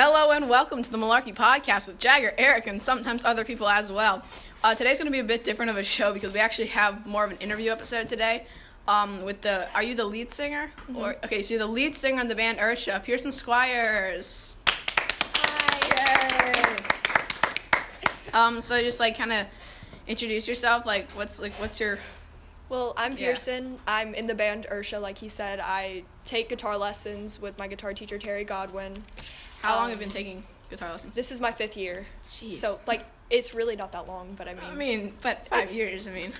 Hello and welcome to the Malarkey Podcast with Jagger, Eric, and sometimes other people as well. Uh, today's going to be a bit different of a show because we actually have more of an interview episode today. Um, with the, are you the lead singer? Or okay, so you're the lead singer in the band Ursha, Pierceson Squires. Hi. Yay! Um, so just like kind of introduce yourself. Like, what's like, what's your Well, I'm Yeah. Pierceson. I'm in the band Ursha, like he said. I take guitar lessons with my guitar teacher Terry Godwin. How long Um, have you been taking guitar lessons? This is my fifth year. Jeez. So like it's really not that long, but I mean, I mean, but five years. I mean,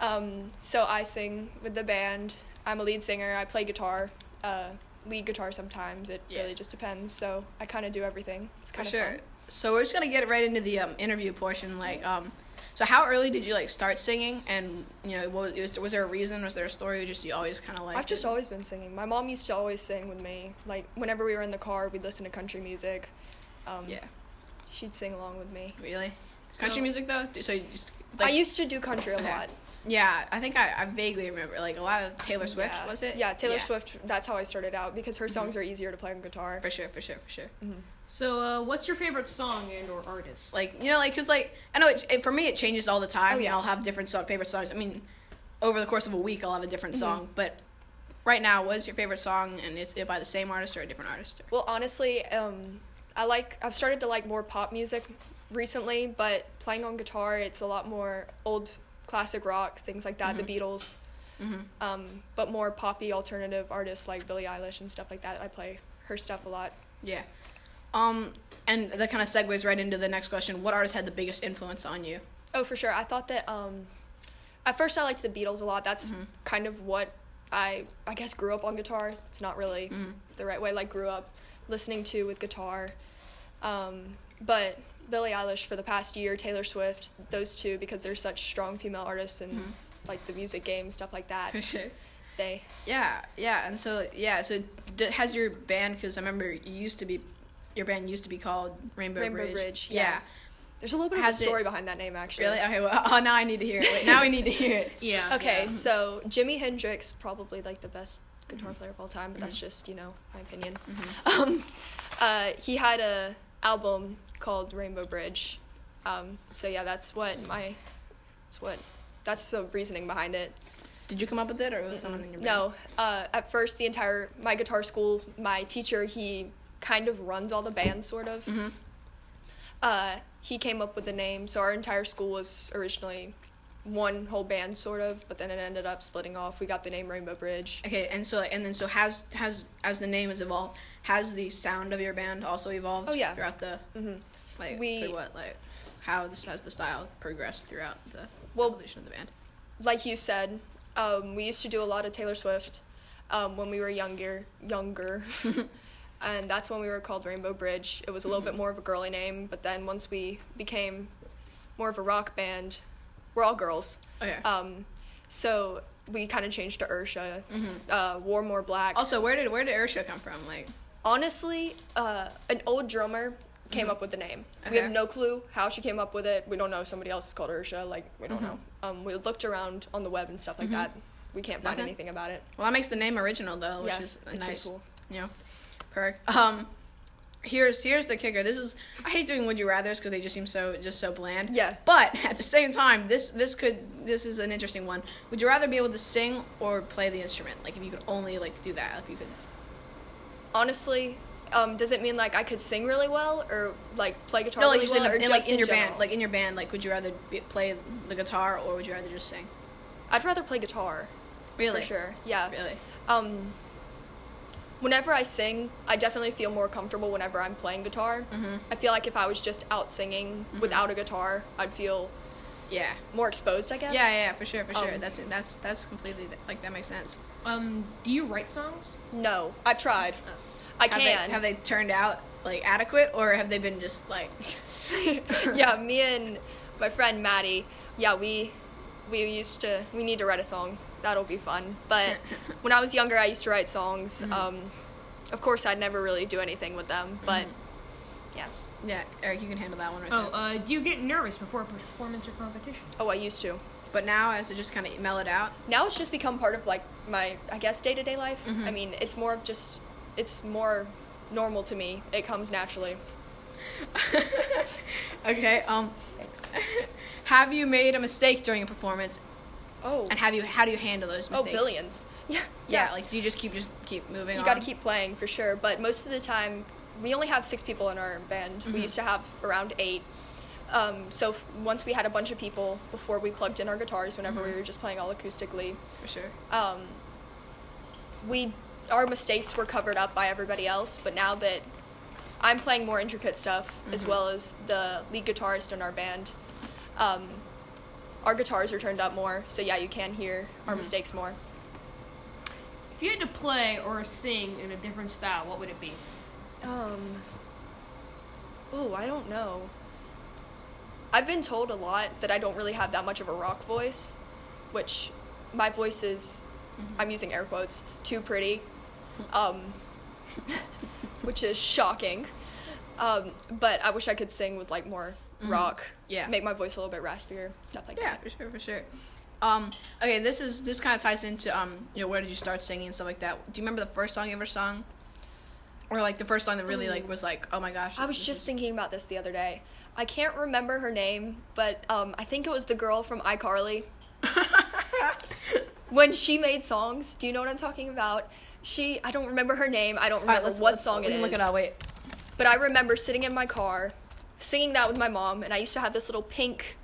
um, so I sing with the band. I'm a lead singer. I play guitar, uh, lead guitar sometimes. It Yeah. really just depends. So I kind of do everything. It's kind of sure. fun. So we're just gonna get right into the um, interview portion. Like, um, so how early did you like start singing? And you know, what, was, was there a reason? Was there a story? Or just you always kind of like? I've just always been singing. My mom used to always sing with me. Like whenever we were in the car, we'd listen to country music. Um, Yeah. She'd sing along with me. Really. Country music though. So you just. Like, I used to do country a Okay. lot. Yeah, I think I, I vaguely remember like a lot of Taylor Swift. Yeah. Was it? Yeah, Taylor Swift. That's how I started out because her songs Mhm. are easier to play on guitar. For sure, for sure, for sure. So, uh, what's your favorite song and or artist? Like you know, like because like I know it, it, for me it changes all the time. Oh, yeah. I'll have different song, favorite songs. I mean, over the course of a week, I'll have a different Mhm. song. But right now, what is your favorite song? And it's it by the same artist or a different artist? Well, honestly, um, I like. I've started to like more pop music recently, but playing on guitar, it's a lot more old classic rock, things like that. Mhm. The Beatles, Mm-hmm. um, but more poppy alternative artists like Billie Eilish and stuff like that. I play her stuff a lot. Yeah. Um, and that kind of segues right into the next question. What artist had the biggest influence on you? Oh, for sure. I thought that. Um, at first, I liked the Beatles a lot. That's Mhm. kind of what I, I guess, grew up on guitar. It's not really Mhm. the right way. Like grew up listening to with guitar. Um, but Billie Eilish for the past year, Taylor Swift, those two because they're such strong female artists and Mhm. like the music game stuff like that. For sure. They Yeah, yeah, and so yeah, so d- has your band? Because I remember you used to be, your band used to be called Rainbow, Rainbow Bridge. Bridge, Yeah. yeah. there's a little bit of Has a it- story behind that name actually. Really? Okay. Well, oh, now I need to hear it. Wait, now we need to hear it. yeah. Okay, yeah. so Jimi Hendrix probably like the best guitar Mm-hmm. player of all time, but that's just you know my opinion. Mhm. Um, uh, he had a album called Rainbow Bridge. Um, so yeah, that's what my, that's what, that's the reasoning behind it. Did you come up with it, or was someone in your band? No, uh, at first the entire my guitar school, my teacher he kind of runs all the bands sort of. Mm-hmm. Uh, he came up with the name, so our entire school was originally one whole band sort of, but then it ended up splitting off. We got the name Rainbow Bridge. Okay, and so and then so has has as the name has evolved, has the sound of your band also evolved? Oh, yeah. Throughout the hmm like We- what like how this has the style progressed throughout the Well- evolution of the band? like you said, um, we used to do a lot of Taylor Swift um, when we were younger, younger, and that's when we were called Rainbow Bridge. It was a little bit more of a girly name, but then once we became more of a rock band, we're all girls. Okay. Um, so we kind of changed to Ursha, hmm uh, wore more black. Also, where did where did Ursha come from? Like, Honestly, uh, an old drummer came Mhm. up with the name. Okay. We have no clue how she came up with it. We don't know. Somebody else is called Ursha. Like we don't Mhm. know. Um, we looked around on the web and stuff like Mhm. that. We can't find Nothing? anything about it. well, that makes the name original though, which yeah, is nice, cool. you Um, here's here's the kicker. This is I hate doing would you rather's because they just seem so just so bland. Yeah. But at the same time, this this could this is an interesting one. Would you rather be able to sing or play the instrument? Like if you could only like do that, if you could. Honestly, um, does it mean like I could sing really well or like play guitar No, like really just in, well the, or in, just like in your band, like in your band, like would you rather be, play the guitar or would you rather just sing? I'd rather play guitar. Really? For sure. Yeah. Really? Um, whenever I sing, I definitely feel more comfortable whenever I'm playing guitar. Mhm. I feel like if I was just out singing Mhm. without a guitar, I'd feel Yeah. more exposed, I guess. Yeah, yeah, for sure, for sure. Um, that's that's that's completely like that makes sense. Um, do you write songs? No, I've tried. I Have can. they have they turned out like adequate or have they been just like yeah, me and my friend Maddie, yeah, we we used to we need to write a song. That'll be fun. But when I was younger, I used to write songs. Mhm. Um, of course, I'd never really do anything with them, but Mhm. yeah. Yeah, Eric, you can handle that one right Oh, there. uh, do you get nervous before a performance or competition? Oh, I used to. but now as it just kind of mellowed out. Now it's just become part of like my I guess day to day life. Mhm. I mean, it's more of just it's more normal to me. It comes naturally. okay. Um, Thanks. have you made a mistake during a performance, Oh. and have you? How do you handle those mistakes? Oh, billions. Yeah. Yeah, like do you just keep just keep moving? you got to keep playing for sure. But most of the time, we only have six people in our band. Mm-hmm. We used to have around eight. Um, so f- once we had a bunch of people before we plugged in our guitars, whenever Mm-hmm. we were just playing all acoustically, for sure. um, we our mistakes were covered up by everybody else. But now that I'm playing more intricate stuff as Mm-hmm. well as the lead guitarist in our band, um, our guitars are turned up more. So yeah, you can hear our Mm-hmm. mistakes more. If you had to play or sing in a different style, what would it be? Um. Oh, I don't know. I've been told a lot that I don't really have that much of a rock voice, which my voice is, I'm using air quotes, too pretty, um, which is shocking. Um, but I wish I could sing with like more rock. Yeah. Make my voice a little bit raspier, stuff like Yeah, that. for sure, for sure. Um, okay, this is this kind of ties into um, you know, where did you start singing and stuff like that. Do you remember the first song you ever sung, or like the first song that really like was like, oh my gosh? I was just is- thinking about this the other day. I can't remember her name, but um, I think it was the girl from iCarly. when she made songs, do you know what I'm talking about? She, I don't remember her name. I don't right, remember let's- what let's- song we it is. Look it up. Wait. But I remember sitting in my car, singing that with my mom, and I used to have this little pink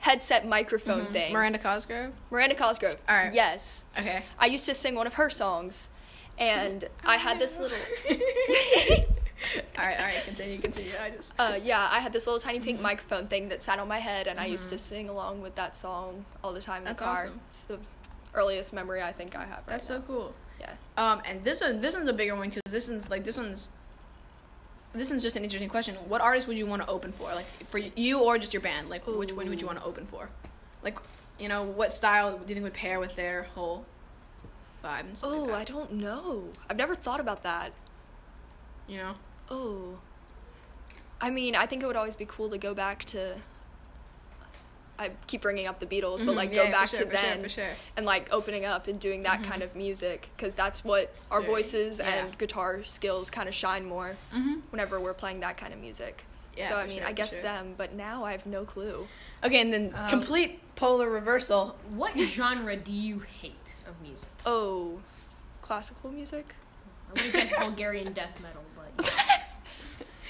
headset microphone thing. Mm-hmm. Miranda Cosgrove. Miranda Cosgrove. All right. Yes. Okay. I used to sing one of her songs, and I had this little. all right, all right. Continue, continue. I just. Uh, yeah, I had this little tiny Mm-hmm. pink microphone thing that sat on my head, and I used to sing along with that song all the time in That's the car. awesome. It's the earliest memory I think I have. Right That's now. so cool. Yeah. Um, and this one, this one's a bigger one because this one's like this one's. This is just an interesting question. What artist would you want to open for? Like for you or just your band? Like which one would you want to open for? Like, you know, what style do you think would pair with their whole vibe and stuff Oh, like I don't know. I've never thought about that. You know. Oh. I mean, I think it would always be cool to go back to. I keep bringing up the Beatles, but Mhm, like yeah, go back for sure, to for sure, then for sure. and like opening up and doing that kind of music because that's what our Very- voices yeah. and guitar skills kind of shine more Mm-hmm. whenever we're playing that kind of music. Yeah, so I mean, sure, I guess sure. them, but now I have no clue. Okay, and then Um, complete polar reversal. What genre do you hate of music? Oh, classical music? I would guess Bulgarian death metal, but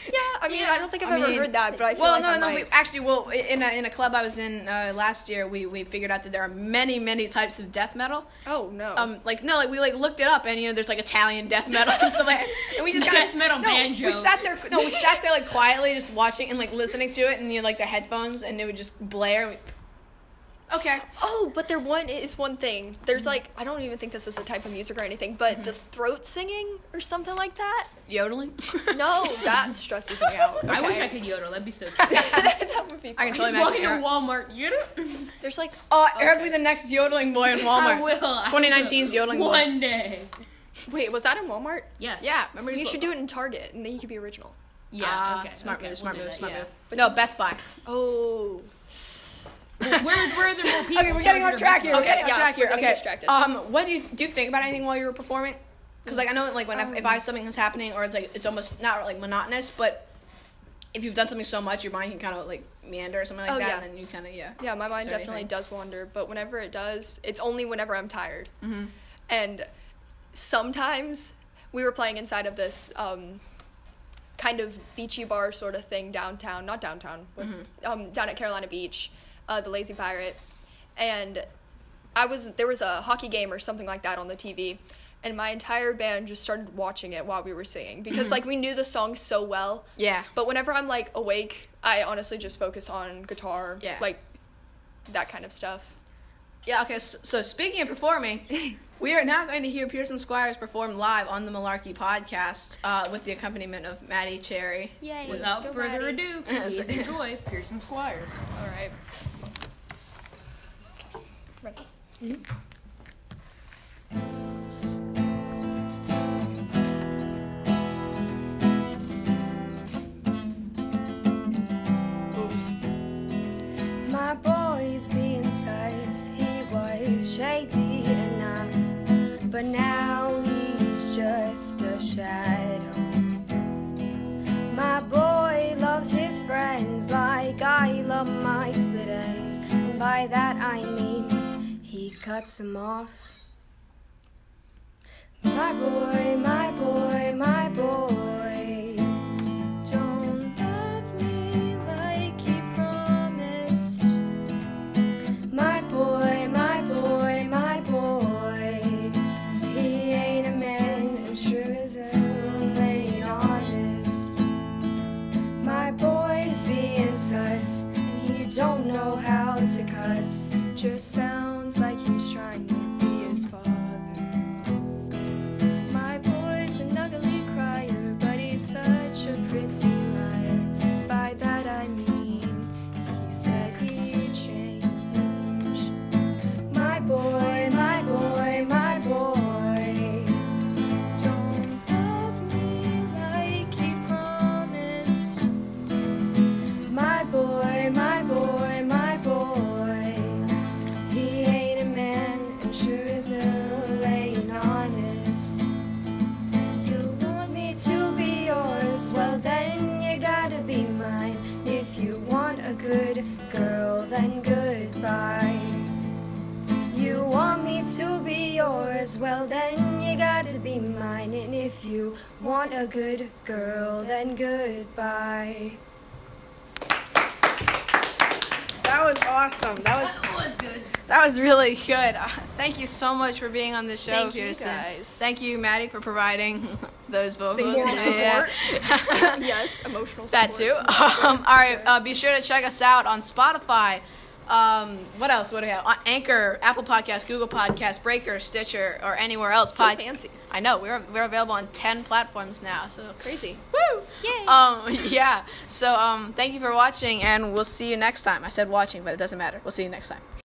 Yeah, I mean, I don't think I've I ever mean, heard that, but I feel well, like no, I no. might. We, actually, well, in a, in a club I was in uh, last year, we, we figured out that there are many many types of death metal. oh no. Um, like no, like we like looked it up, and you know, there's like Italian death metal and stuff like. And we just kind Death of metal no, banjo. We sat there, no, we sat there like quietly, just watching and like listening to it, and you know, like the headphones, and it would just blare. We- okay. Oh, but there one is one thing. There's like I don't even think this is a type of music or anything, but the throat singing or something like that. Yodeling. No, that stresses me out. I wish? I could yodel. That'd be so Cool. that would be I can fun. totally Just walk imagine into Eric. Walmart. Yodel. There's like Oh, Eric will Okay. be the next yodeling boy in Walmart. I will. I 2019's will. yodeling boy. One day. wait, was that in Walmart? Yes. Yeah, remember You should do it in Target, and then you could be original. Yeah. Ah, okay. Smart okay, move. Smart we'll move. that, Smart yeah. move. No, Best Buy. Oh. Where, where are there more people? Okay, we're getting on track here. Buy? We're getting on yeah, track we're here. getting Okay. distracted. Um, what do you do? You think about anything while you were performing? Because like I know that like when I, if I something is happening or it's like it's almost not like monotonous, but if you've done something so much, your mind can kind of like meander or something like Oh, that, yeah. and then you kind of yeah. Yeah, my mind definitely anything? does wander, but whenever it does, it's only whenever I'm tired. Mm-hmm. And sometimes we were playing inside of this um, kind of beachy bar sort of thing downtown, not downtown, but Mm-hmm. um, down at Carolina Beach, uh, the Lazy Pirate, and I was there was a hockey game or something like that on the TV. And my entire band just started watching it while we were singing because, Mm-hmm. like, we knew the song so well. Yeah. But whenever I'm like awake, I honestly just focus on guitar, Yeah. like that kind of stuff. Yeah, okay, so, so speaking of performing, we are now going to hear Pierceson Squires perform live on the Malarkey podcast uh, with the accompaniment of Maddie Cherry. Yay! Without further ado, please enjoy Pierceson Squires. All right. Ready? My boy's being size, just a shadow. My boy loves his friends like I love my split ends, and by that I mean he cuts them off. My boy, my boy, my cuss. Just sounds like he's trying yours, well then you got to be mine. And if you want a good girl, then goodbye. That was awesome. That was That was good. that was really good. Uh, thank you so much for being on the show, Thank you, Kirsten. guys. Thank you, Maddie, for providing those vocals. Moral Yeah. yes, emotional support. that too. Um, all right, uh, be sure to check us out on Spotify. Um, what else? What do we have? On Anchor, Apple Podcasts, Google Podcasts, Breaker, Stitcher, or anywhere else. So Pod- fancy. I know we're we're available on ten platforms now. So Crazy. Woo! Yay. Um, yeah. So um, thank you for watching, and we'll see you next time. I said watching, but it doesn't matter. We'll see you next time.